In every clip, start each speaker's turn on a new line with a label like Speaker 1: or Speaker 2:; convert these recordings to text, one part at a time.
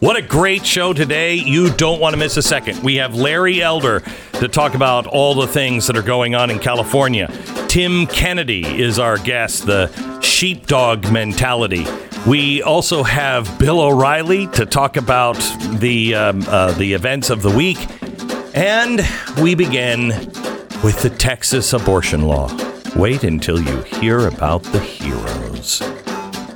Speaker 1: What a great show today. You don't want to miss a second. We have Larry Elder to talk about all the things that are going on in California. Tim Kennedy is our guest, the sheepdog mentality. We also have Bill O'Reilly to talk about the, um, uh, the events of the week. And we begin with the Texas abortion law. Wait until you hear about the heroes.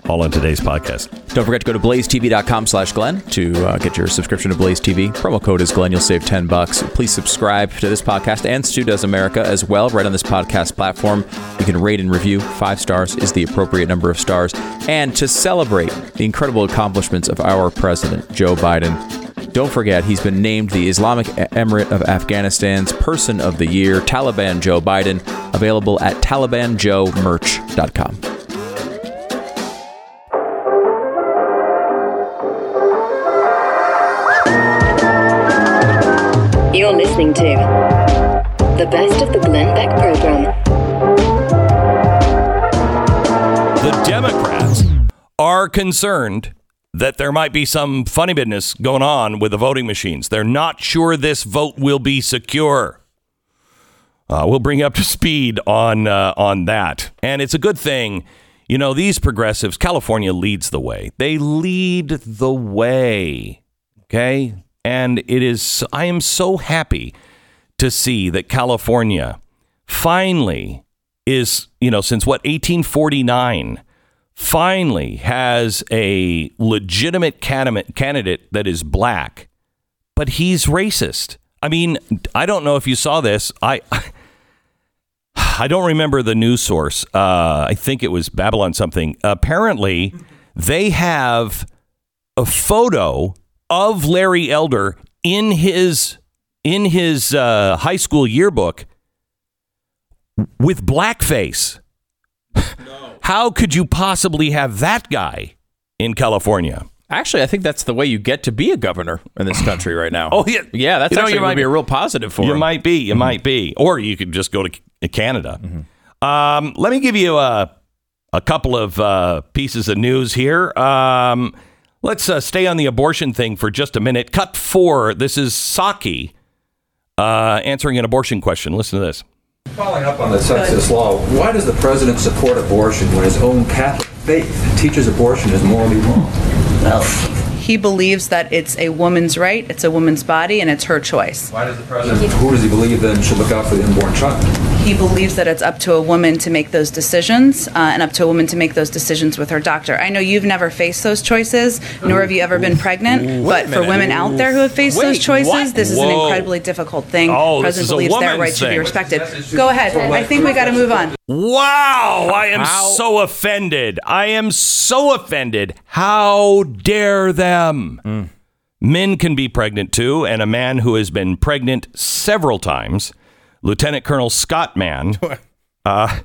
Speaker 1: All on today's podcast.
Speaker 2: Don't forget to go to blazetv.com slash Glenn to uh, get your subscription to Blaze TV. Promo code is Glenn. You'll save 10 bucks. Please subscribe to this podcast and Stu Does America as well, right on this podcast platform. You can rate and review. Five stars is the appropriate number of stars. And to celebrate the incredible accomplishments of our president, Joe Biden, don't forget, he's been named the Islamic Emirate of Afghanistan's Person of the Year, Taliban Joe Biden, available at TalibanJoeMerch.com.
Speaker 3: to the best of the Glenn Beck program.
Speaker 1: The Democrats are concerned that there might be some funny business going on with the voting machines. They're not sure this vote will be secure. Uh, we'll bring you up to speed on uh, on that, and it's a good thing. You know, these progressives, California leads the way. They lead the way. Okay, and it is. I am so happy to see that California finally is. You know, since what 1849 finally has a legitimate candidate that is black, but he's racist. I mean, I don't know if you saw this. I I don't remember the news source. Uh, I think it was Babylon something. Apparently, they have a photo of Larry Elder in his in his uh, high school yearbook with blackface. No. How could you possibly have that guy in California?
Speaker 2: Actually, I think that's the way you get to be a governor in this country right now.
Speaker 1: Oh, yeah.
Speaker 2: Yeah, that's
Speaker 1: You know,
Speaker 2: actually going to be a real positive for
Speaker 1: You
Speaker 2: him.
Speaker 1: might be, you might be, or you could just go to C- Canada. Um, let me give you a a couple of uh, pieces of news here. Um, let's uh, stay on the abortion thing for just a minute. Cut four. This is Psaki uh, answering an abortion question. Listen to this.
Speaker 4: Following up on the Texas law, why does the president support abortion when his own Catholic faith teaches abortion is morally wrong?
Speaker 5: Well, He believes that it's a woman's right, it's a woman's body, and it's her choice.
Speaker 4: Why does the president, who does he believe then should look out for the unborn child?
Speaker 5: He believes that it's up to a woman to make those decisions uh, and up to a woman to make those decisions with her doctor. I know you've never faced those choices, nor have you ever been pregnant, but for women out there who have faced those choices,
Speaker 1: what?
Speaker 5: this is an incredibly difficult thing.
Speaker 1: Oh,
Speaker 5: the president believes their
Speaker 1: woman's
Speaker 5: right should be respected. Go ahead. I think we got to move on.
Speaker 1: Wow, I am
Speaker 2: How-
Speaker 1: so offended. I am so offended. How dare them? Men can be pregnant too, and a man who has been pregnant several times, Lieutenant Colonel Scott Mann. Uh,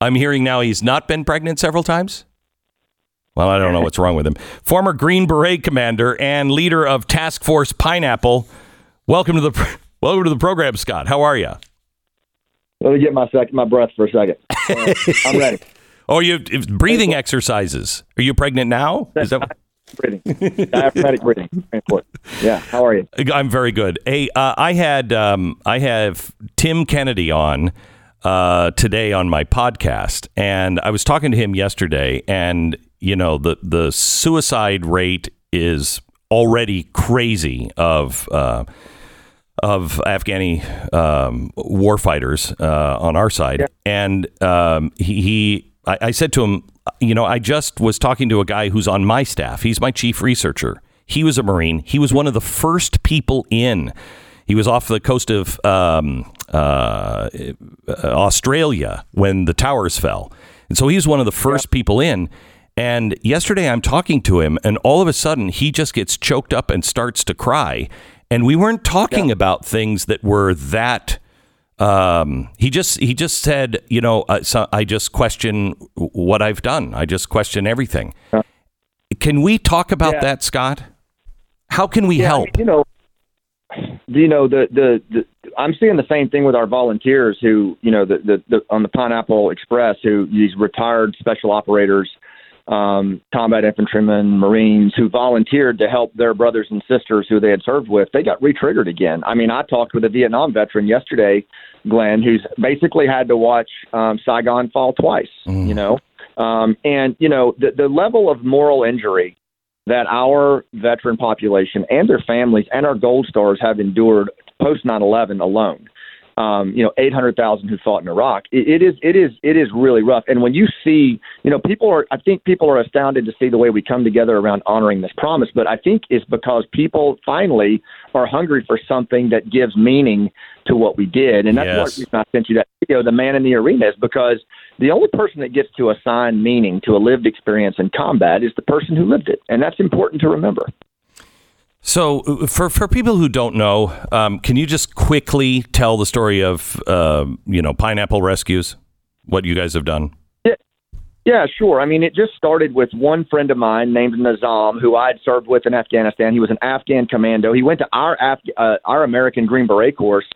Speaker 1: I'm hearing now he's not been pregnant several times. Well, I don't know what's wrong with him. Former Green Beret commander and leader of Task Force Pineapple. Welcome to the welcome to the program, Scott. How are you?
Speaker 6: Let me get my sec- my breath for a second. Uh, I'm ready.
Speaker 1: Oh, you breathing exercises. Are you pregnant now? Is that?
Speaker 6: Breathing. Diaphragmatic breathing. Very important. Yeah. How are you?
Speaker 1: I'm very good. Hey, uh, I had um, I have Tim Kennedy on uh, today on my podcast, and I was talking to him yesterday, and you know the the suicide rate is already crazy of. Uh, of Afghani um, warfighters uh, on our side, and um, he, he I, I said to him, you know, I just was talking to a guy who's on my staff. He's my chief researcher. He was a Marine. He was one of the first people in. He was off the coast of um, uh, Australia when the towers fell, and so he was one of the first people in. And yesterday I'm talking to him, and all of a sudden he just gets choked up and starts to cry. And we weren't talking yeah. about things that were that. Um, he just he just said, you know, uh, so I just question what I've done. I just question everything. Yeah. Can we talk about yeah. that, Scott? How can we help?
Speaker 6: You know, you know the, the the I'm seeing the same thing with our volunteers who you know the the, the on the Pineapple Express who these retired special operators um, combat infantrymen, Marines who volunteered to help their brothers and sisters who they had served with, they got retriggered again. I mean, I talked with a Vietnam veteran yesterday, Glenn, who's basically had to watch um, Saigon fall twice. Mm. You know, um, and you know the the level of moral injury that our veteran population and their families and our gold stars have endured post 9/11 alone um, you know, 800,000 who fought in Iraq. It, it is, it is, it is really rough. And when you see, you know, people are, I think people are astounded to see the way we come together around honoring this promise. But I think it's because people finally are hungry for something that gives meaning to what we did. And that's yes. what I sent you that video, the man in the arena, is because the only person that gets to assign meaning to a lived experience in combat is the person who lived it. And that's important to remember.
Speaker 1: So, uh, for for people who don't know, um, can you just quickly tell the story of uh, you know pineapple rescues? What you guys have done?
Speaker 6: Yeah, yeah, sure. I mean, it just started with one friend of mine named Nizam, who I had served with in Afghanistan. He was an Afghan commando. He went to our Af- uh, our American Green Beret course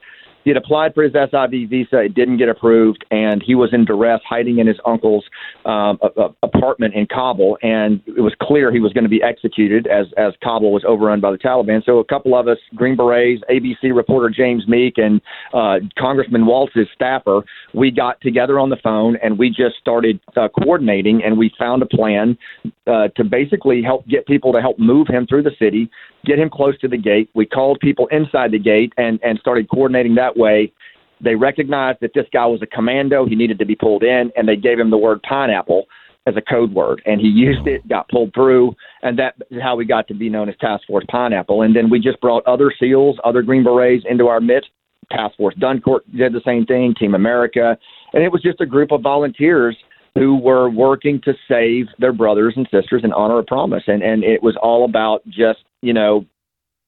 Speaker 6: he had applied for his SIV visa. It didn't get approved, and he was in duress, hiding in his uncle's um, a, a apartment in Kabul. And it was clear he was going to be executed as as Kabul was overrun by the Taliban. So a couple of us, Green Berets, ABC reporter James Meek, and uh, Congressman Waltz's staffer, we got together on the phone and we just started uh, coordinating, and we found a plan uh, to basically help get people to help move him through the city, get him close to the gate. We called people inside the gate and and started coordinating that way. They recognized that this guy was a commando. He needed to be pulled in, and they gave him the word pineapple as a code word. And he used it, got pulled through, and that is how we got to be known as Task Force Pineapple. And then we just brought other SEALs, other Green Berets into our midst. Task Force Dunkirk did the same thing, Team America. And it was just a group of volunteers who were working to save their brothers and sisters and honor a promise. And, and it was all about just, you know,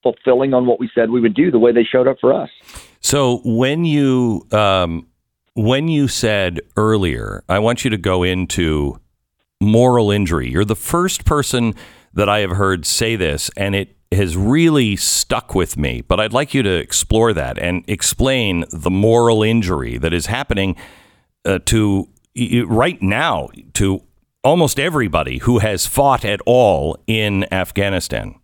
Speaker 6: fulfilling on what we said we would do the way they showed up for us.
Speaker 1: So when you um, when you said earlier, I want you to go into moral injury. You're the first person that I have heard say this, and it has really stuck with me. But I'd like you to explore that and explain the moral injury that is happening uh, to right now to almost everybody who has fought at all in Afghanistan.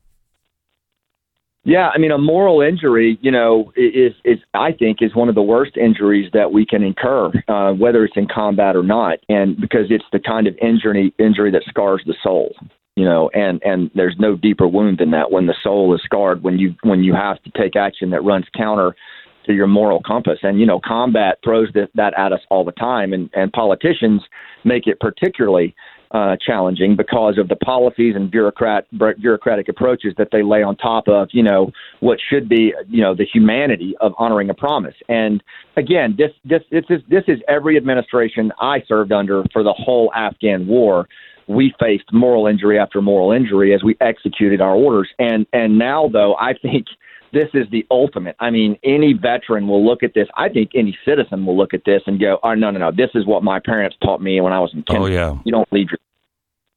Speaker 6: Yeah, I mean, a moral injury, you know, is is I think is one of the worst injuries that we can incur, uh, whether it's in combat or not, and because it's the kind of injury injury that scars the soul, you know, and and there's no deeper wound than that. When the soul is scarred when you when you have to take action that runs counter to your moral compass, and you know, combat throws that, that at us all the time, and and politicians make it particularly uh, challenging because of the policies and bureaucrat bureaucratic approaches that they lay on top of you know what should be you know the humanity of honoring a promise. And again, this this this is this is every administration I served under for the whole Afghan war. We faced moral injury after moral injury as we executed our orders. And and now though, I think this is the ultimate. I mean, any veteran will look at this. I think any citizen will look at this and go, "Oh no, no, no! This is what my parents taught me when I was in kindergarten.
Speaker 1: Oh yeah,
Speaker 6: you don't leave your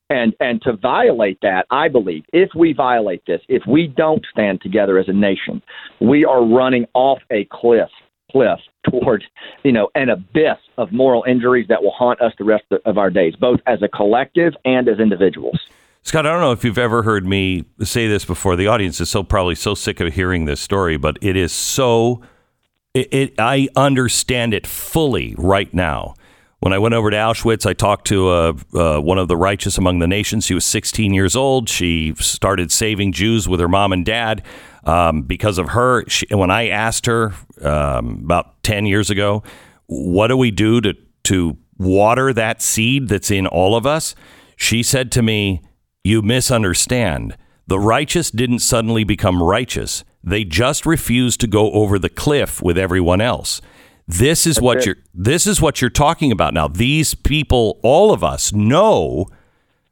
Speaker 6: and and to violate that, I believe, if we violate this, if we don't stand together as a nation, we are running off a cliff cliff towards you know an abyss of moral injuries that will haunt us the rest of our days, both as a collective and as individuals.
Speaker 1: Scott, I don't know if you've ever heard me say this before. The audience is so probably so sick of hearing this story, but it is so. It, it I understand it fully right now when I went over to Auschwitz, I talked to uh, uh, one of the righteous among the nations. She was 16 years old. She started saving Jews with her mom and dad. Um, because of her, she, when I asked her um, about 10 years ago, what do we do to, to water that seed that's in all of us? She said to me, You misunderstand. The righteous didn't suddenly become righteous, they just refused to go over the cliff with everyone else. This is That's what it. you're this is what you're talking about now. These people, all of us know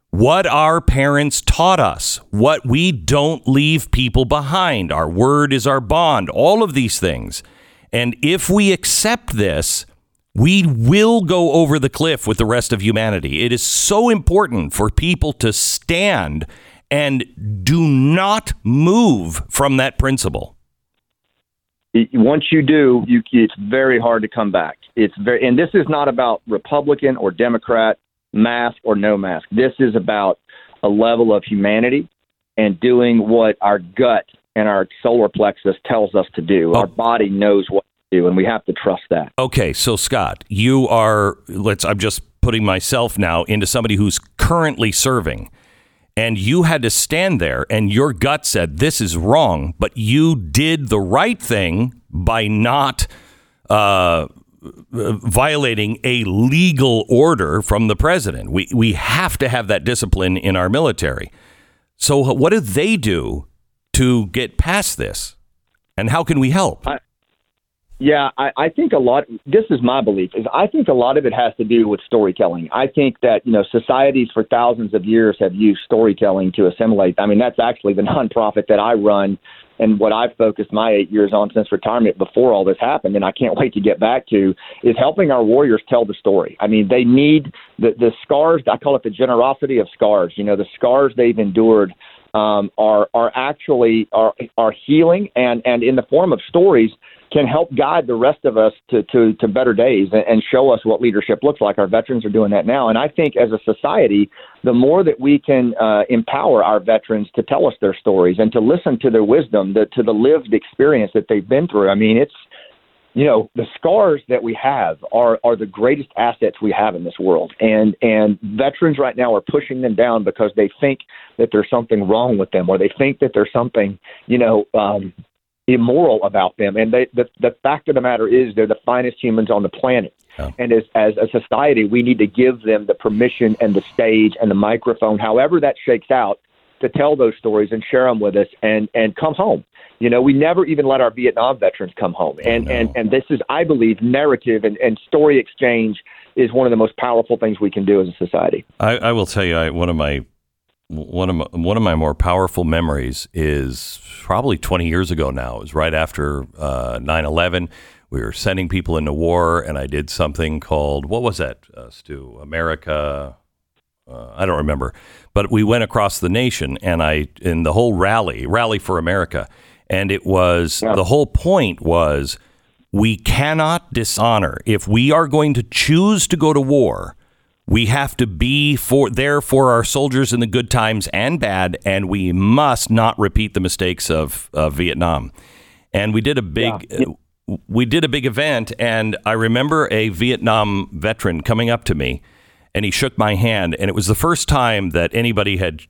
Speaker 1: what our parents taught us, what we don't leave people behind. Our word is our bond, all of these things. And if we accept this, we will go over the cliff with the rest of humanity. It is so important for people to stand and do not move from that principle.
Speaker 6: Once you do, you, it's very hard to come back. It's very, and this is not about Republican or Democrat, mask or no mask. This is about a level of humanity and doing what our gut and our solar plexus tells us to do. Oh. Our body knows what do, and we have to trust that.
Speaker 1: Okay, so Scott, you are. Let's. I'm just putting myself now into somebody who's currently serving and you had to stand there and your gut said this is wrong, but you did the right thing by not uh, violating a legal order from the president. We we have to have that discipline in our military. So what do they do to get past this, and how can we help?
Speaker 6: I, yeah, I, I think a lot. This is my belief. Is I think a lot of it has to do with storytelling. I think that you know societies for thousands of years have used storytelling to assimilate. I mean, that's actually the nonprofit that I run, and what I've focused my eight years on since retirement before all this happened, and I can't wait to get back to is helping our warriors tell the story. I mean, they need the the scars. I call it the generosity of scars. You know, the scars they've endured um, are are actually are are healing and and in the form of stories can help guide the rest of us to to, to better days and, show us what leadership looks like. Our veterans are doing that now, and I think as a society, the more that we can uh, empower our veterans to tell us their stories and to listen to their wisdom, the, to the lived experience that they've been through. I mean, it's you know the scars that we have are are the greatest assets we have in this world and and veterans right now are pushing them down because they think that there's something wrong with them or they think that there's something you know um immoral about them and they the the fact of the matter is they're the finest humans on the planet oh. and as as a society we need to give them the permission and the stage and the microphone however that shakes out to tell those stories and share them with us and and come home you know, we never even let our Vietnam veterans come home. And, and, and this is, I believe, narrative and, and story exchange is one of the most powerful things we can do as a society.
Speaker 1: I, I will tell you, I, one of my one of my, one of my more powerful memories is probably 20 years ago now. It was right after uh, 9/11. We were sending people into war, and I did something called what was that, uh, Stu? America. Uh, I don't remember, but we went across the nation, and I in the whole rally, rally for America, and it was yeah. the whole point was we cannot dishonor. If we are going to choose to go to war, we have to be for there for our soldiers in the good times and bad, and we must not repeat the mistakes of, of Vietnam. And we did a big. Yeah. Uh, we did a big event, and I remember a Vietnam veteran coming up to me, and he shook my hand, and it was the first time that anybody had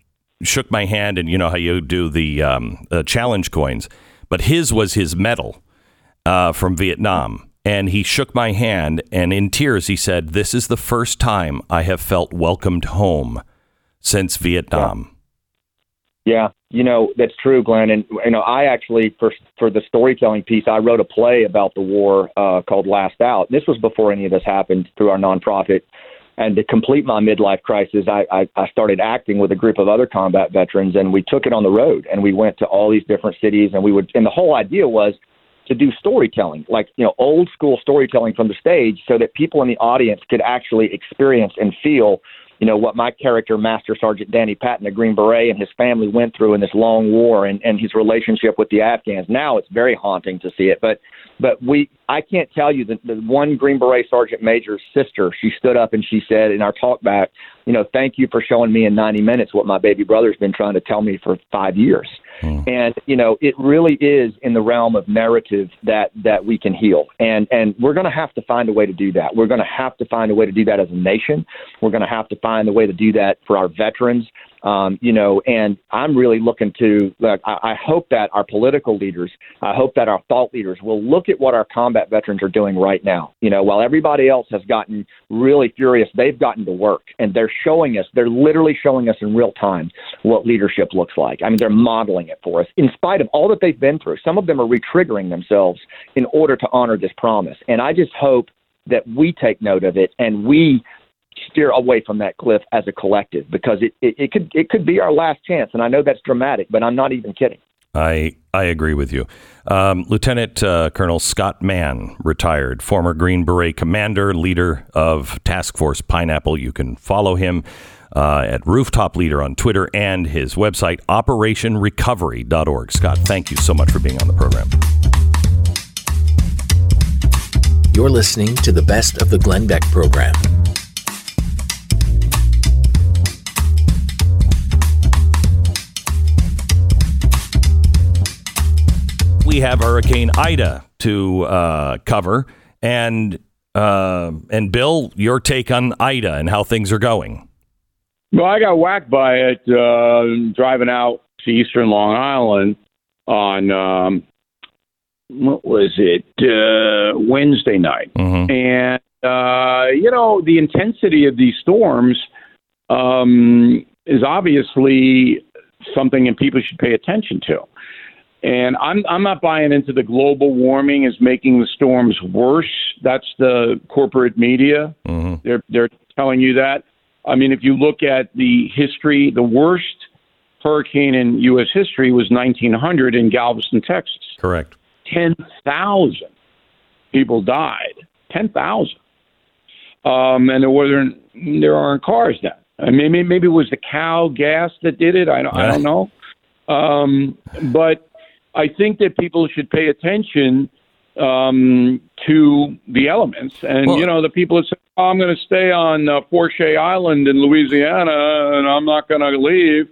Speaker 1: shook my hand, and you know how you do the um, uh, challenge coins, but his was his medal uh, from Vietnam. And he shook my hand, and in tears, he said, This is the first time I have felt welcomed home since Vietnam.
Speaker 6: Yeah, yeah. you know, that's true, Glenn. And, you know, I actually, for, for the storytelling piece, I wrote a play about the war uh, called Last Out. This was before any of this happened through our nonprofit. And to complete my midlife crisis, I, I, I started acting with a group of other combat veterans, and we took it on the road, and we went to all these different cities, and we would. And the whole idea was to do storytelling, like you know, old school storytelling from the stage, so that people in the audience could actually experience and feel you know, what my character, Master Sergeant Danny Patton, a Green Beret, and his family went through in this long war and, and his relationship with the Afghans. Now it's very haunting to see it. But but we I can't tell you that the one Green Beret Sergeant Major's sister, she stood up and she said in our talk back, you know, thank you for showing me in 90 minutes what my baby brother's been trying to tell me for five years. Mm. And, you know, it really is in the realm of narrative that, that we can heal. And, and we're going to have to find a way to do that. We're going to have to find a way to do that as a nation. We're going to have to find a way to do that for our veterans. Um, you know, and I'm really looking to. Look, I, I hope that our political leaders, I hope that our thought leaders will look at what our combat veterans are doing right now. You know, while everybody else has gotten really furious, they've gotten to work, and they're showing us. They're literally showing us in real time what leadership looks like. I mean, they're modeling it for us, in spite of all that they've been through. Some of them are retriggering themselves in order to honor this promise, and I just hope that we take note of it and we steer away from that cliff as a collective because it, it, it could it could be our last chance. And I know that's dramatic, but I'm not even kidding.
Speaker 1: I I agree with you. Um, Lieutenant uh, Colonel Scott Mann, retired, former Green Beret commander, leader of Task Force Pineapple. You can follow him uh, at Rooftop Leader on Twitter and his website, operationrecovery.org. Scott, thank you so much for being on the program.
Speaker 7: You're listening to the best of the Glenn Beck program.
Speaker 1: We have Hurricane Ida to uh, cover, and uh, and Bill, your take on Ida and how things are going.
Speaker 8: Well, I got whacked by it uh, driving out to Eastern Long Island on um, what was it uh, Wednesday night,
Speaker 1: Mhm.
Speaker 8: and uh, you know the intensity of these storms um, is obviously something that people should pay attention to. And I'm I'm not buying into the global warming is making the storms worse. That's the corporate media.
Speaker 1: Mm-hmm.
Speaker 8: They're they're telling you that. I mean, if you look at the history, the worst hurricane in U.S. history was 1900 in Galveston, Texas.
Speaker 1: Correct.
Speaker 8: 10,000 people died. 10,000. Um, and there weren't there aren't cars then. I mean, maybe, maybe it was the cow gas that did it. I don't, I don't know. Um, but I think that people should pay attention um, to the elements. And,
Speaker 1: Well-
Speaker 8: you know, the people that say, oh, I'm going to stay on uh, Forche Island in Louisiana and I'm not going to leave.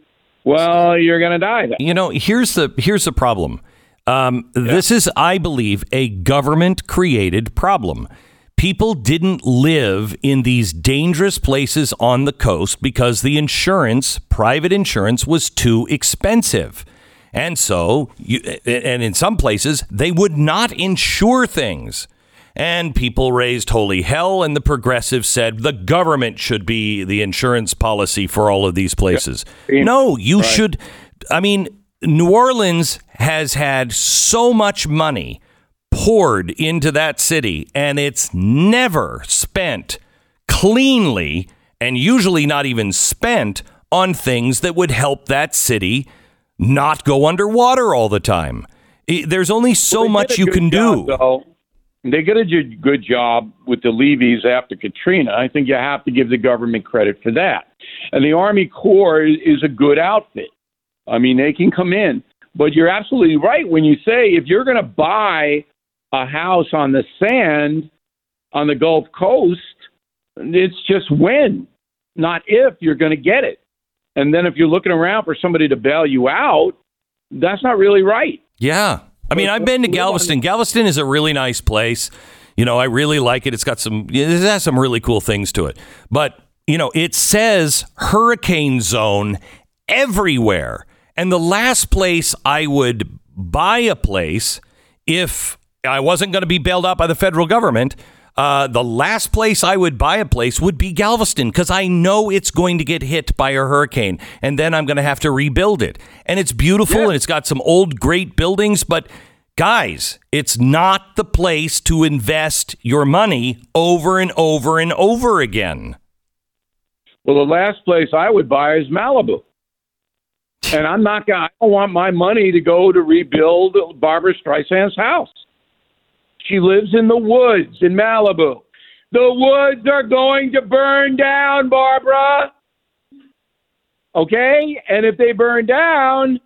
Speaker 8: Well, you're going to die then.
Speaker 1: You know, here's the here's the problem. Um, This is, I believe, a government created problem. People didn't live in these dangerous places on the coast because the insurance, private insurance, was too expensive. And so, you, and in some places, they would not insure things. And people raised holy hell, and the progressives said the government should be the insurance policy for all of these places. No, you should. I mean, New Orleans has had so much money poured into that city, and it's never spent cleanly, and usually not even spent on things that would help that city not go underwater all the time. There's only so
Speaker 8: Well,
Speaker 1: much you can
Speaker 8: job,
Speaker 1: do.
Speaker 8: though. They did a good job with the levees after Katrina. I think you have to give the government credit for that. And the Army Corps is a good outfit. I mean, they can come in. But you're absolutely right when you say if you're going to buy a house on the sand on the Gulf Coast, it's just when, not if, you're going to get it. And then if you're looking around for somebody to bail you out, that's not really right.
Speaker 1: Yeah. I mean, I've been to Galveston. Galveston is a really nice place. You know, I really like it. It's got some, it has some really cool things to it. But, you know, it says hurricane zone everywhere. And the last place I would buy a place if I wasn't going to be bailed out by the federal government, uh, the last place I would buy a place would be Galveston because I know it's going to get hit by a hurricane and then I'm going to have to rebuild it. And it's beautiful and it's got some old great buildings, but guys, it's not the place to invest your money over and over and over again.
Speaker 8: Well, the last place I would buy is Malibu. And I'm not going to, I don't want my money to go to rebuild Barbra Streisand's house. She lives in the woods in Malibu. The woods are going to burn down, Barbara. Okay? And if they burn down,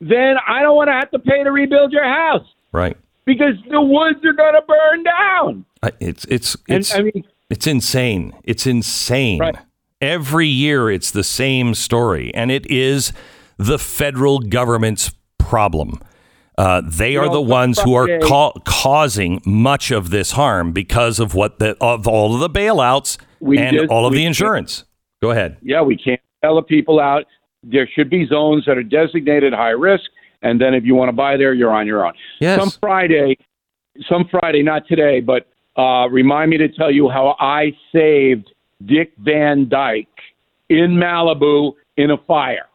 Speaker 8: then I don't want to have to pay to rebuild your house
Speaker 1: Right.
Speaker 8: because the woods are going to burn down.
Speaker 1: I- It's it's
Speaker 8: And
Speaker 1: it's
Speaker 8: I mean,
Speaker 1: it's insane. It's insane.
Speaker 8: Right.
Speaker 1: Every year it's the same story and it is the federal government's problem. Uh, they are the ones who are ca- causing much of this harm because of what the of all of the bailouts
Speaker 8: We
Speaker 1: and
Speaker 8: just-
Speaker 1: all of the insurance. Go ahead.
Speaker 8: yeah, we can't tell the people out. There should be zones that are designated high risk, and then if you want to buy there, you're on your own.
Speaker 1: Yes.
Speaker 8: Some Friday, some Friday, not today, but uh, remind me to tell you how I saved Dick Van Dyke in Malibu in a fire.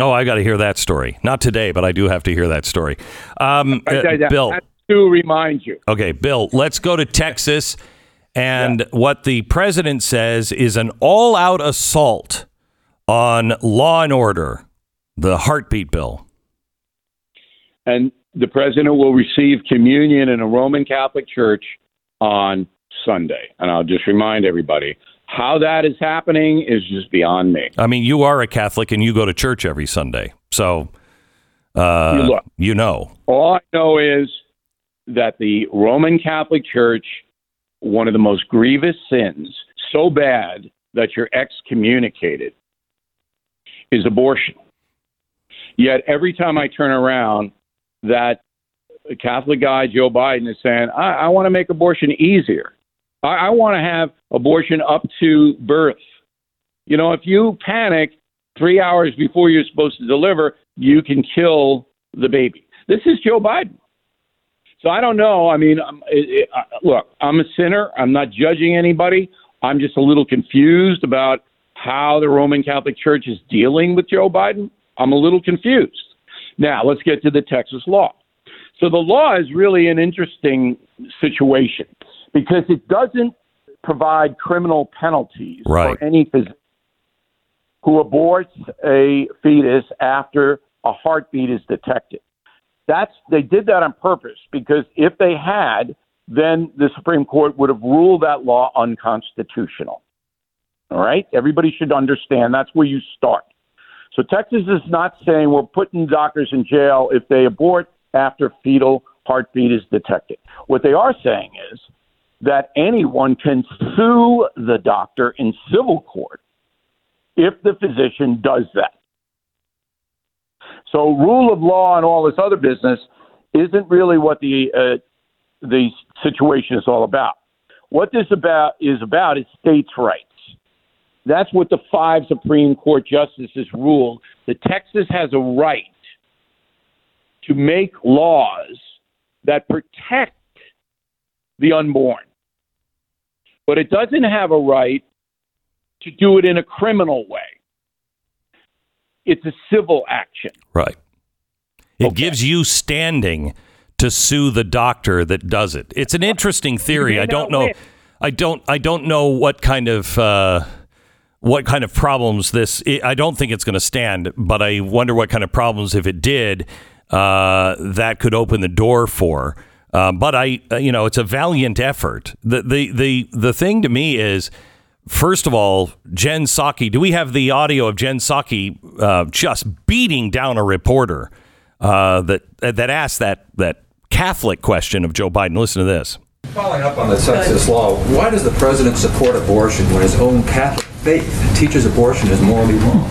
Speaker 1: Oh, I got to hear that story. Not today, but I do have to hear that story. Um, uh, Bill.
Speaker 8: To remind you.
Speaker 1: Okay, Bill, let's go to Texas. And what the president says is an all out assault on law and order, the heartbeat bill.
Speaker 8: And the president will receive communion in a Roman Catholic church on Sunday. And I'll just remind everybody how that is happening is just beyond me.
Speaker 1: I mean, you are a Catholic and you go to church every Sunday. So, uh,
Speaker 8: You look.
Speaker 1: you know.
Speaker 8: All I know is that the Roman Catholic Church, one of the most grievous sins, so bad that you're excommunicated, is abortion. Yet every time I turn around, that Catholic guy, Joe Biden, is saying, I, I want to make abortion easier. I, I want to have abortion up to birth. You know, if you panic three hours before you're supposed to deliver, you can kill the baby. This is Joe Biden. So I don't know. I mean, it, it, look, I'm a sinner. I'm not judging anybody. I'm just a little confused about how the Roman Catholic Church is dealing with Joe Biden. I'm a little confused. Now, let's get to the Texas law. So the law is really an interesting situation because it doesn't provide criminal penalties
Speaker 1: Right.
Speaker 8: for any physician who aborts a fetus after a heartbeat is detected. That's they did that on purpose because if they had, then the Supreme Court would have ruled that law unconstitutional. All right? Everybody should understand that's where you start. So Texas is not saying we're putting doctors in jail if they abort after fetal heartbeat is detected. What they are saying is that anyone can sue the doctor in civil court if the physician does that. So rule of law and all this other business isn't really what the uh, the situation is all about. What this about is about is states' rights. That's what the five Supreme Court justices ruled. That Texas has a right to make laws that protect the unborn, but it doesn't have a right to do it in a criminal way. It's a civil action.
Speaker 1: Right. It gives you standing to sue the doctor that does it. It's an interesting theory. I don't know.
Speaker 8: win.
Speaker 1: I don't. I don't know what kind of uh, what kind of problems this. I don't think it's going to stand. But I wonder what kind of problems, if it did, uh, that could open the door for. Uh, but I, uh, you know, it's a valiant effort. The the the the thing to me is. First of all, Jen Psaki, do we have the audio of Jen Psaki uh, just beating down a reporter uh, that that asked that that Catholic question of Joe Biden? Listen to this.
Speaker 4: Following up on the Texas law, why does the president support abortion when his own Catholic faith teaches abortion is morally wrong?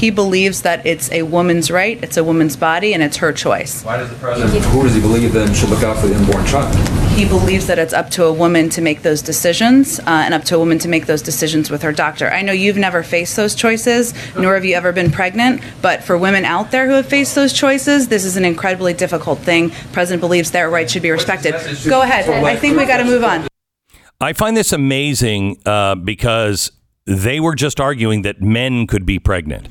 Speaker 5: He believes that it's a woman's right, it's a woman's body, and it's her choice.
Speaker 4: Why does the president, who does he believe then should look out for the unborn child?
Speaker 5: He believes that it's up to a woman to make those decisions uh, and up to a woman to make those decisions with her doctor. I know you've never faced those choices, nor have you ever been pregnant, but for women out there who have faced those choices, this is an incredibly difficult thing. President believes their rights should be respected. Go ahead. I think we got to move on.
Speaker 1: I find this amazing uh, because they were just arguing that men could be pregnant.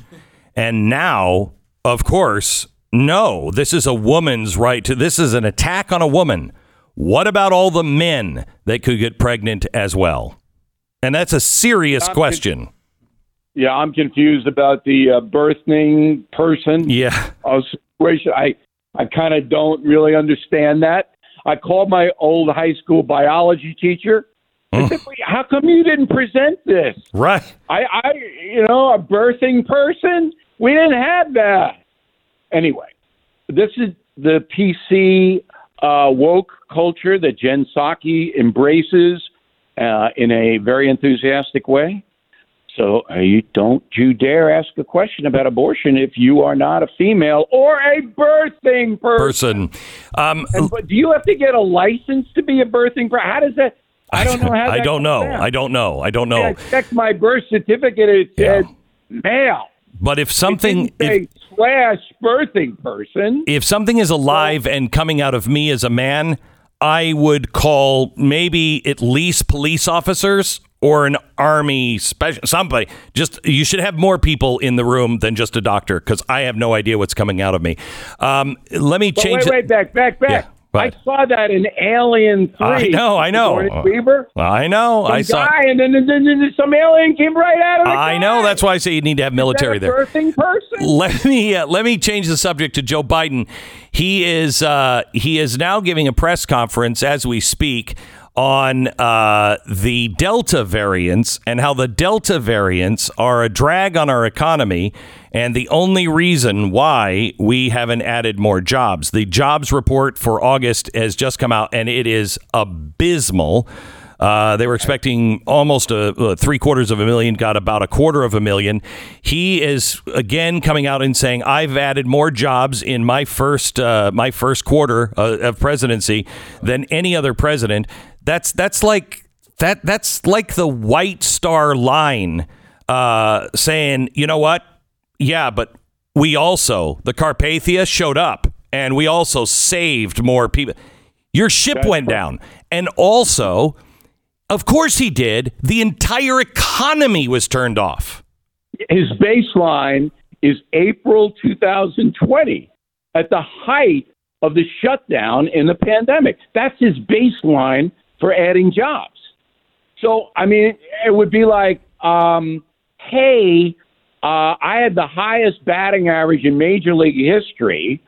Speaker 1: And now, of course, no, this is a woman's right to this is an attack on a woman. What about all the men that could get pregnant as well? And that's a serious
Speaker 8: Not
Speaker 1: question.
Speaker 8: Yeah, I'm confused about the uh, birthing person.
Speaker 1: Yeah.
Speaker 8: uh, situation. I I kind of don't really understand that. I called my old high school biology teacher. I said, "How come you didn't present this?"
Speaker 1: Right.
Speaker 8: I, I, you know, a birthing person. We didn't have that. Anyway, this is the PC uh, woke culture that Jen Psaki embraces uh, in a very enthusiastic way. So uh, you don't you dare ask a question about abortion if you are not a female or a birthing person.
Speaker 1: Person. Um,
Speaker 8: And, but do you have to get a license to be a birthing person? How does that? I don't know how.
Speaker 1: I don't know. I don't know. I don't
Speaker 8: I
Speaker 1: know.
Speaker 8: checked my birth certificate. It said male.
Speaker 1: But if
Speaker 8: It
Speaker 1: something
Speaker 8: say slash birthing person.
Speaker 1: if something is alive and coming out of me as a man, I would call maybe at least police officers or an army special somebody. Just you should have more people in the room than just a doctor because I have no idea what's coming out of me. Um, let me change.
Speaker 8: wait, wait, back, back, back.
Speaker 1: But
Speaker 8: I saw that in Alien Three.
Speaker 1: I know, I know.
Speaker 8: Sigourney Weaver.
Speaker 1: I know.
Speaker 8: Some
Speaker 1: I saw.
Speaker 8: guy, and then, then, then, some alien came right out of the
Speaker 1: I know. That's why I say you need to have military
Speaker 8: Is that a
Speaker 1: there.
Speaker 8: birthing person.
Speaker 1: Let me uh, let me change the subject to Joe Biden. He is uh, he is now giving a press conference as we speak on uh, the Delta variants and how the Delta variants are a drag on our economy and the only reason why we haven't added more jobs. The jobs report for August has just come out and it is abysmal. Uh, they were expecting almost a, uh, three quarters of a million, got about a quarter of a million. He is again coming out and saying, "I've added more jobs in my first uh, my first quarter uh, of presidency than any other president." That's that's like that that's like the White Star line uh, saying, "You know what? Yeah, but we also the Carpathia showed up, and we also saved more people." Your ship went down, and also. Of course he did. The entire economy was turned off.
Speaker 8: His baseline is April 2020, at the height of the shutdown in the pandemic. That's his baseline for adding jobs. So, I mean, it would be like, um, hey, uh, I had the highest batting average in Major League history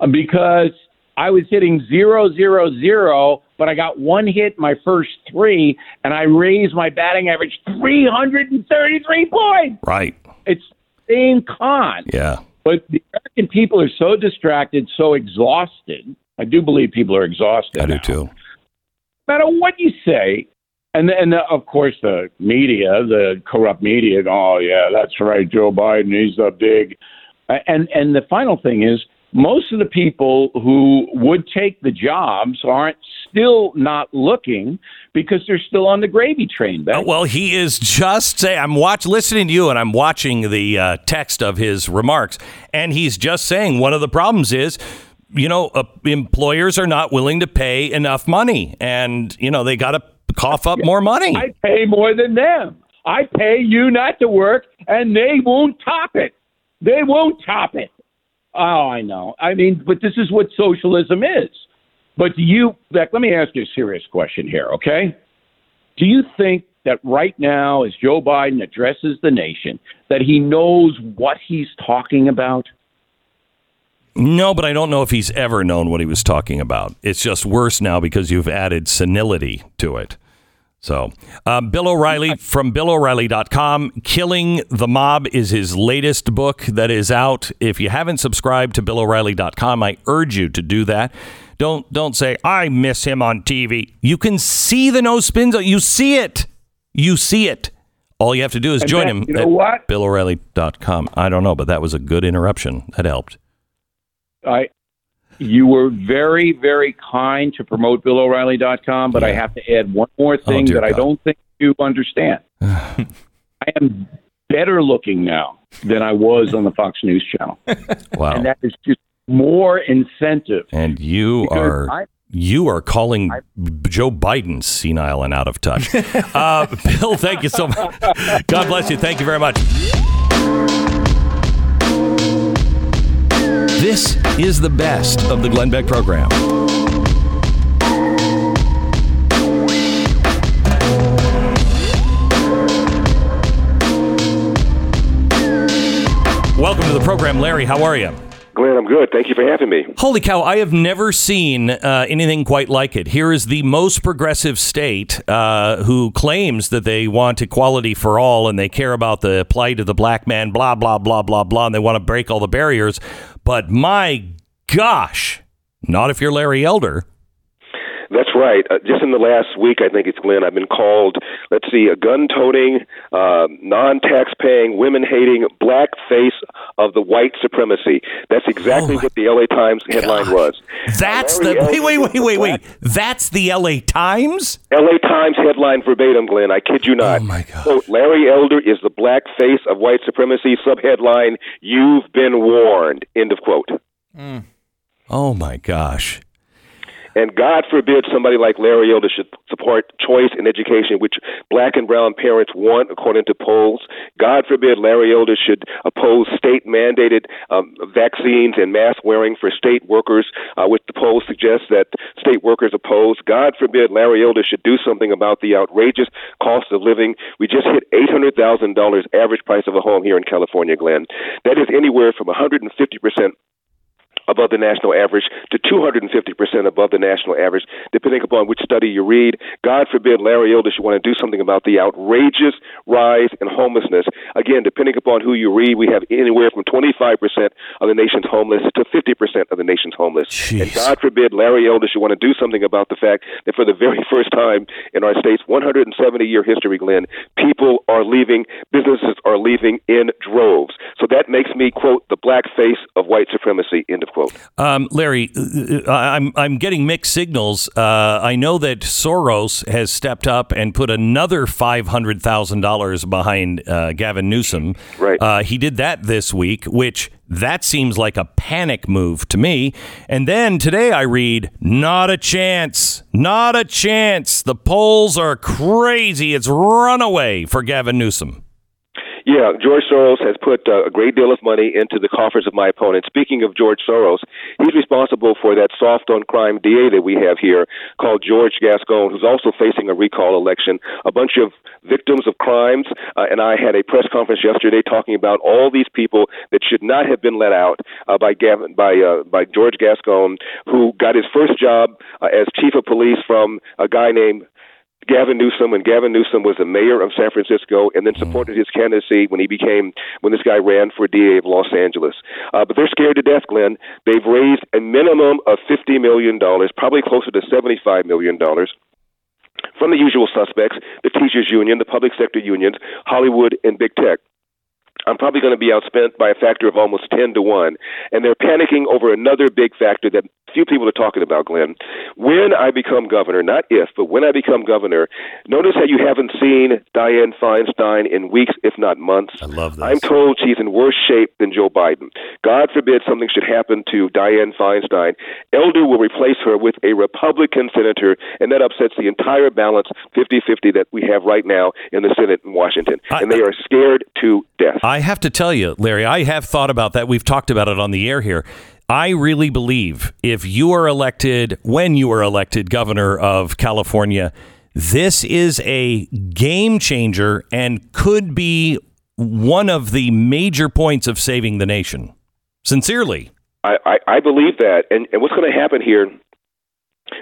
Speaker 8: uh, because I was hitting zero, zero, zero, but I got one hit my first three, and I raised my batting average 333 points.
Speaker 1: Right.
Speaker 8: It's the same con.
Speaker 1: Yeah.
Speaker 8: But the American people are so distracted, so exhausted. I do believe people are exhausted.
Speaker 1: I do too.
Speaker 8: Matter what you say, and uh, of course the media, the corrupt media, oh yeah, that's right, Joe Biden, he's the big. And and the final thing is, most of the people who would take the jobs aren't still not looking because they're still on the gravy train. Ben.
Speaker 1: Uh, well, he is just saying. I'm watch listening to you, and I'm watching the uh, text of his remarks, and he's just saying one of the problems is. You know, uh, employers are not willing to pay enough money, and you know they got to cough up more money.
Speaker 8: I pay more than them. I pay you not to work, and they won't top it. They won't top it. Oh, I know. I mean, but this is what socialism is. But do you, Beck, let me ask you a serious question here, okay? Do you think that right now, as Joe Biden addresses the nation, that he knows what he's talking about?
Speaker 1: No, but I don't know if he's ever known what he was talking about. It's just worse now because you've added senility to it. So, um, Bill O'Reilly from BillO'Reilly.com. Killing the Mob is his latest book that is out. If you haven't subscribed to BillO'Reilly.com, I urge you to do that. Don't don't say I miss him on TV. You can see the no spins. You see it. You see it. All you have to do is
Speaker 8: And
Speaker 1: join
Speaker 8: Ben,
Speaker 1: him
Speaker 8: you know
Speaker 1: at
Speaker 8: what?
Speaker 1: BillO'Reilly.com. I don't know, but that was a good interruption. That helped.
Speaker 8: I, you were very, very kind to promote BillO'Reilly.com, but I have to add one more thing
Speaker 1: dear
Speaker 8: that I don't think you understand. I am better looking now than I was on the Fox News channel.
Speaker 1: Wow.
Speaker 8: And that is just more incentive.
Speaker 1: And you are
Speaker 8: I-
Speaker 1: you are calling Joe Biden senile and out of touch. uh, Bill, thank you so much. God bless you. Thank you very much. This is the best of the Glenn Beck program. Welcome to the program, Larry. How are you?
Speaker 9: Glenn, I'm good. Thank you for having me.
Speaker 1: Holy cow, I have never seen uh, anything quite like it. Here is the most progressive state uh, who claims that they want equality for all and they care about the plight of the black man, blah, blah, blah, blah, blah, and they want to break all the barriers. But my gosh, not if you're Larry Elder.
Speaker 9: That's right. Uh, just in the last week, I think it's Glenn, I've been called, let's see, a gun toting, uh, non tax paying, women hating, black face of the white supremacy. That's exactly what the LA Times headline was.
Speaker 1: That's
Speaker 9: Larry
Speaker 1: the. Wait, wait, wait, wait, wait. That's the LA Times?
Speaker 9: LA Times headline verbatim, Glenn. I kid you not.
Speaker 1: Oh, my God.
Speaker 9: Quote, Larry Elder is the black face of white supremacy. Subheadline, You've been warned. End of quote.
Speaker 1: Oh my gosh.
Speaker 9: And God forbid somebody like Larry Elder should support choice in education, which black and brown parents want, according to polls. God forbid Larry Elder should oppose state mandated um, vaccines and mask wearing for state workers, uh, which the polls suggest that state workers oppose. God forbid Larry Elder should do something about the outrageous cost of living. We just hit $800,000 average price of a home here in California, Glenn. That is anywhere from 150 percent above the national average to 250% above the national average, depending upon which study you read. God forbid Larry Elder should want to do something about the outrageous rise in homelessness. Again, depending upon who you read, we have anywhere from 25% of the nation's homeless to 50% of the nation's homeless.
Speaker 1: Jeez.
Speaker 9: And God forbid Larry Elder should want to do something about the fact that for the very first time in our state's 170 year history, Glenn, people are leaving, businesses are leaving in droves. So that makes me, quote, the black face of white supremacy, end of quote quote.
Speaker 1: Um, Larry, uh, I'm I'm getting mixed signals. Uh, I know that Soros has stepped up and put another five hundred thousand dollars behind uh, Gavin Newsom.
Speaker 9: Right.
Speaker 1: Uh, he did that this week, which that seems like a panic move to me. And then today I read, not a chance, not a chance. The polls are crazy. It's runaway for Gavin Newsom.
Speaker 9: Yeah, George Soros has put uh, a great deal of money into the coffers of my opponent. Speaking of George Soros, he's responsible for that soft on crime DA that we have here called George Gascon, who's also facing a recall election. A bunch of victims of crimes, uh, and I had a press conference yesterday talking about all these people that should not have been let out uh, by Gavin, by uh, by George Gascon, who got his first job uh, as chief of police from a guy named Gavin Newsom when Gavin Newsom was the mayor of San Francisco and then supported his candidacy when he became when this guy ran for DA of Los Angeles. Uh, but they're scared to death, Glenn. They've raised a minimum of fifty million dollars, probably closer to seventy-five million dollars from the usual suspects, the teachers union, the public sector unions, Hollywood and big tech. I'm probably going to be outspent by a factor of almost 10 to 1. And they're panicking over another big factor that few people are talking about, Glenn. When I become governor, not if, but when I become governor, notice how you haven't seen Dianne Feinstein in weeks, if not months.
Speaker 1: I love this.
Speaker 9: I'm told she's in worse shape than Joe Biden. God forbid something should happen to Dianne Feinstein. Elder will replace her with a Republican senator, and that upsets the entire balance 50 50 that we have right now in the Senate in Washington.
Speaker 1: I-
Speaker 9: and they are scared to death.
Speaker 1: I have to tell you, Larry, I have thought about that. We've talked about it on the air here. I really believe if you are elected, when you are elected governor of California, this is a game changer and could be one of the major points of saving the nation. Sincerely.
Speaker 9: I, I, I believe that. And, and what's going to happen here,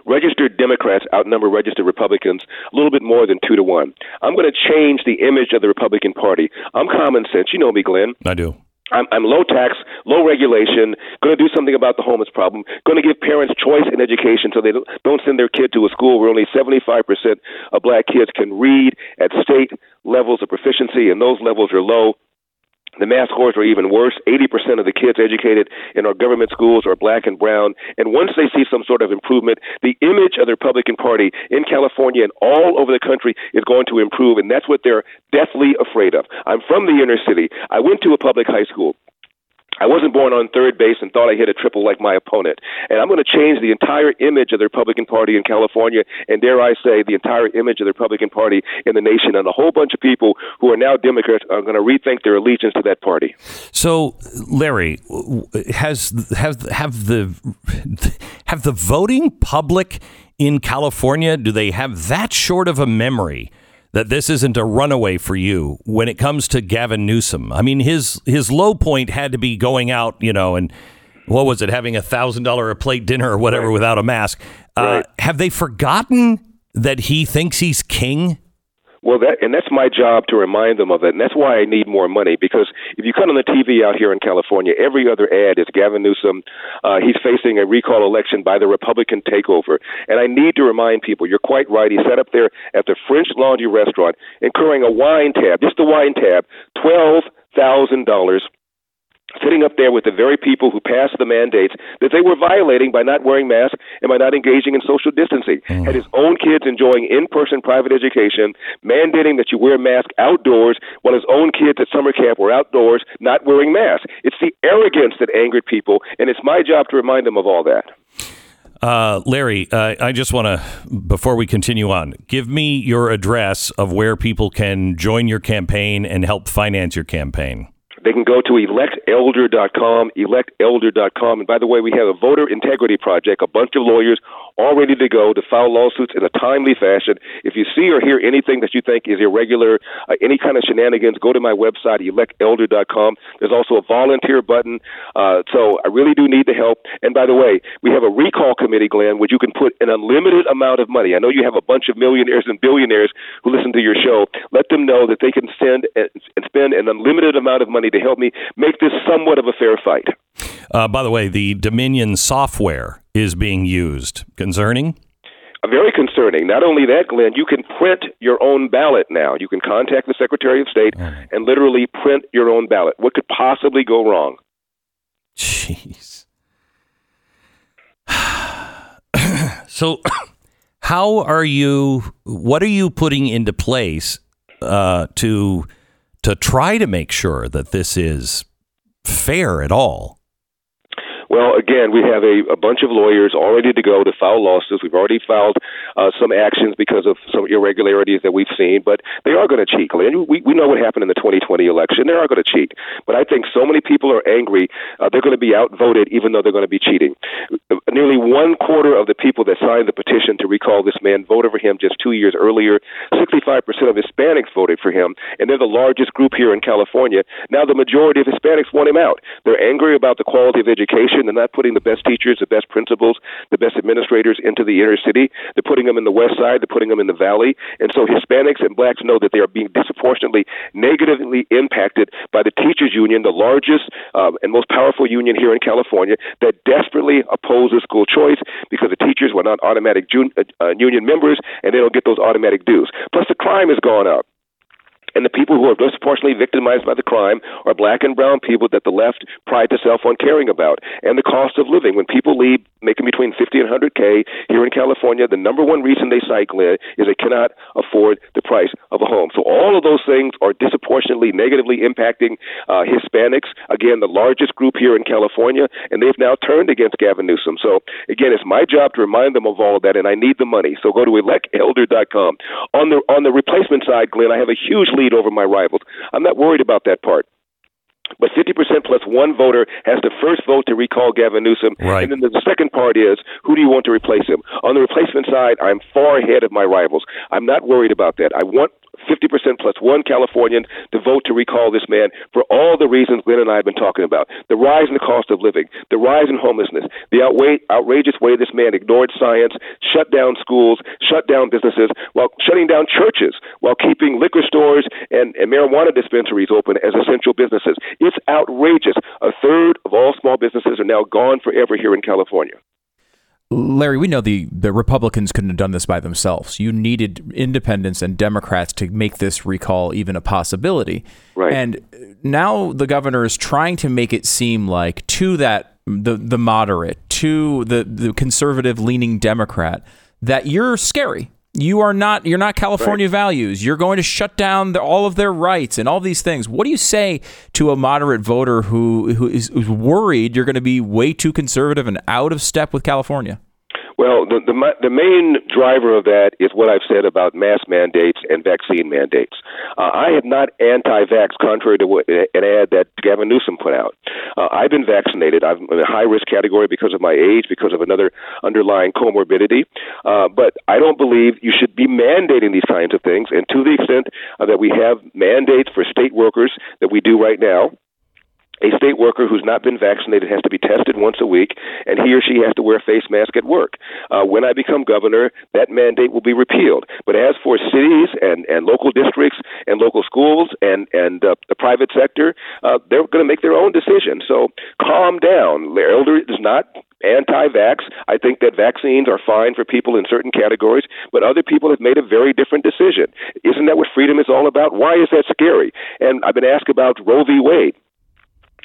Speaker 9: registered Democrats outnumber registered Republicans a little bit more than two to one. I'm going to change the image of the Republican Party. I'm common sense. You know me, Glenn.
Speaker 1: I do.
Speaker 9: I'm, I'm low tax, low regulation, going to do something about the homeless problem, going to give parents choice in education so they don't don't send their kid to a school where only 75% of black kids can read at state levels of proficiency, and those levels are low. The math scores are even worse. 80% of the kids educated in our government schools are black and brown. And once they see some sort of improvement, the image of the Republican Party in California and all over the country is going to improve. And that's what they're deathly afraid of. I'm from the inner city. I went to a public high school. I wasn't born on third base and thought I hit a triple like my opponent. And I'm going to change the entire image of the Republican Party in California, and dare I say, the entire image of the Republican Party in the nation. And a whole bunch of people who are now Democrats are going to rethink their allegiance to that party.
Speaker 1: So, Larry, has have have the have the voting public in California do they have that short of a memory that this isn't a runaway for you when it comes to Gavin Newsom? I mean, his his low point had to be going out, you know, and what was it, having a thousand dollar a plate dinner or whatever without a mask. Uh, have they forgotten that he thinks he's king?
Speaker 9: Well, that and that's my job to remind them of it, and that's why I need more money. Because if you cut on the TV out here in California, every other ad is Gavin Newsom. Uh, he's facing a recall election by the Republican takeover, and I need to remind people. You're quite right. He sat up there at the French Laundry restaurant, incurring a wine tab, just a wine tab, twelve thousand dollars sitting up there with the very people who passed the mandates that they were violating by not wearing masks and by not engaging in social distancing. Had his own kids enjoying in-person private education, mandating that you wear a mask outdoors while his own kids at summer camp were outdoors not wearing masks. It's the arrogance that angered people, and it's my job to remind them of all that.
Speaker 1: Uh, Larry, uh, I just want to, before we continue on, give me your address of where people can join your campaign and help finance your campaign.
Speaker 9: They can go to electelder.com, electelder.com. And by the way, we have a voter integrity project, a bunch of lawyers all ready to go to file lawsuits in a timely fashion. If you see or hear anything that you think is irregular, uh, any kind of shenanigans, go to my website, electelder.com. There's also a volunteer button. Uh, so I really do need the help. And by the way, we have a recall committee, Glenn, where you can put an unlimited amount of money. I know you have a bunch of millionaires and billionaires who listen to your show. Let them know that they can send and spend an unlimited amount of money to help me make this somewhat of a fair fight.
Speaker 1: Uh, by the way, the Dominion software is being used. Concerning?
Speaker 9: Uh, very concerning. Not only that, Glenn, you can print your own ballot now. You can contact the Secretary of State and literally print your own ballot. What could possibly go wrong?
Speaker 1: Jeez. so, how are you? What are you putting into place uh, to to try to make sure that this is fair at all?
Speaker 9: Well, again, we have a, a bunch of lawyers all ready to go to file lawsuits. We've already filed uh, some actions because of some irregularities that we've seen, but they are going to cheat. And we, we know what happened in the 2020 election. They are going to cheat. But I think so many people are angry, uh, they're going to be outvoted even though they're going to be cheating. Nearly one quarter of the people that signed the petition to recall this man voted for him just two years earlier. 65% of Hispanics voted for him, and they're the largest group here in California. Now, the majority of Hispanics want him out. They're angry about the quality of education. They're not putting the best teachers, the best principals, the best administrators into the inner city. They're putting them in the west side. They're putting them in the valley. And so Hispanics and blacks know that they are being disproportionately negatively impacted by the teachers union, the largest um, and most powerful union here in California, that desperately opposes school choice because the teachers were not automatic jun- uh, uh union members and they don't get those automatic dues. Plus, the crime has gone up. And the people who are disproportionately victimized by the crime are black and brown people that the left pride itself on caring about. And the cost of living. When people leave making between 50 and 100K here in California, the number one reason they cycle in is they cannot afford the price of a home. So all of those things are disproportionately negatively impacting uh, Hispanics. Again, the largest group here in California, and they've now turned against Gavin Newsom. So again, it's my job to remind them of all of that, and I need the money. So go to electelder.com. On the on the replacement side, Glenn, I have a huge lead over my rivals. I'm not worried about that part. But 50% plus one voter has the first vote to recall Gavin Newsom.
Speaker 1: Right.
Speaker 9: And then the second part is who do you want to replace him? On the replacement side, I'm far ahead of my rivals. I'm not worried about that. I want 50% plus one Californian to vote to recall this man for all the reasons Glenn and I have been talking about. The rise in the cost of living, the rise in homelessness, the outrageous way this man ignored science, shut down schools, shut down businesses, while shutting down churches, while keeping liquor stores and, and marijuana dispensaries open as essential businesses. It's outrageous. A third of all small businesses are now gone forever here in California.
Speaker 2: Larry, we know the, the Republicans couldn't have done this by themselves. You needed independents and Democrats to make this recall even a possibility.
Speaker 9: Right.
Speaker 2: And now the governor is trying to make it seem like to that the the moderate, to the, the conservative leaning Democrat, that you're scary. You are not. You're not California right. values. You're going to shut down the, all of their rights and all these things. What do you say to a moderate voter who who is who's worried you're going to be way too conservative and out of step with California?
Speaker 9: Well, the, the the main driver of that is what I've said about mask mandates and vaccine mandates. Uh, I am not anti-vax, contrary to what, an ad that Gavin Newsom put out. Uh, I've been vaccinated. I'm in a high-risk category because of my age, because of another underlying comorbidity. Uh, but I don't believe you should be mandating these kinds of things. And to the extent uh, that we have mandates for state workers that we do right now, a state worker who's not been vaccinated has to be tested once a week, and he or she has to wear a face mask at work. Uh, when I become governor, that mandate will be repealed. But as for cities and, and local districts and local schools and, and uh, the private sector, uh, they're going to make their own decision. So calm down. Elder is not anti-vax. I think that vaccines are fine for people in certain categories, but other people have made a very different decision. Isn't that what freedom is all about? Why is that scary? And I've been asked about Roe v. Wade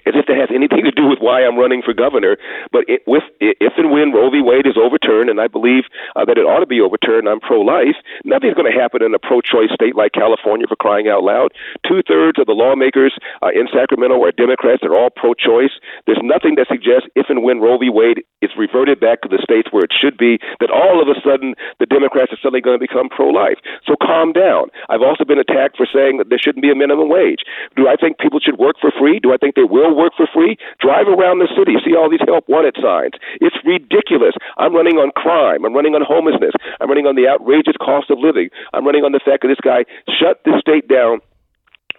Speaker 9: as if that has anything to do with why I'm running for governor. But it, with if and when Roe v. Wade is overturned, and I believe uh, that it ought to be overturned. I'm pro-life. Nothing's going to happen in a pro-choice state like California for crying out loud. Two thirds of the lawmakers uh, in Sacramento are Democrats. They're all pro-choice. There's nothing that suggests if and when Roe v. Wade is reverted back to the states where it should be, that all of a sudden the Democrats are suddenly going to become pro-life. So calm down. I've also been attacked for saying that there shouldn't be a minimum wage. Do I think people should work for free? Do I think they will work for free? Drive around the city, see all these help wanted signs. It's ridiculous. I'm running on crime. I'm running on homelessness. I'm running on the outrageous cost of living. I'm running on the fact that this guy shut this state down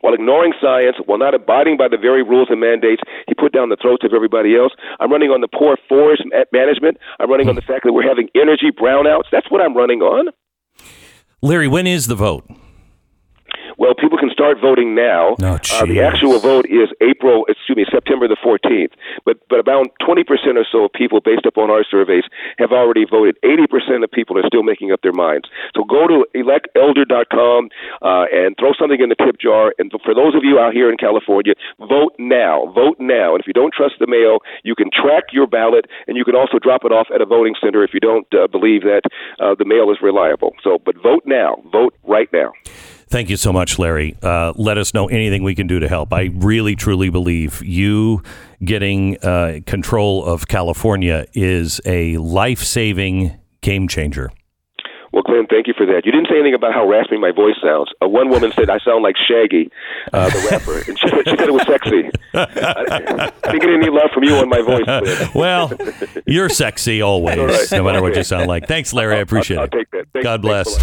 Speaker 9: while ignoring science, while not abiding by the very rules and mandates he put down the throats of everybody else. I'm running on the poor forest management. I'm running on the fact that we're having energy brownouts. That's what I'm running on.
Speaker 1: Larry, when is the vote?
Speaker 9: Well, people can start voting now.
Speaker 1: Oh,
Speaker 9: uh, the actual vote is April, excuse me, September the 14th. But but about 20% or so of people, based upon our surveys, have already voted. 80% of people are still making up their minds. So go to electelder.com uh, and throw something in the tip jar. And for those of you out here in California, vote now. Vote now. And if you don't trust the mail, you can track your ballot, and you can also drop it off at a voting center if you don't uh, believe that uh, the mail is reliable. So, but vote now. Vote right now.
Speaker 1: Thank you so much, Larry. Uh, let us know anything we can do to help. I really, truly believe you getting uh, control of California is a life saving game changer.
Speaker 9: Well, Glenn, thank you for that. You didn't say anything about how raspy my voice sounds. Uh, one woman said I sound like Shaggy, uh, the rapper, and she, she, said it was sexy. I, I didn't get any love from you on my voice. Glenn.
Speaker 1: Well, you're sexy always, right. no matter what you sound like. Thanks, Larry. I appreciate
Speaker 9: I'll,
Speaker 1: it.
Speaker 9: I'll take that. Thanks,
Speaker 1: God bless.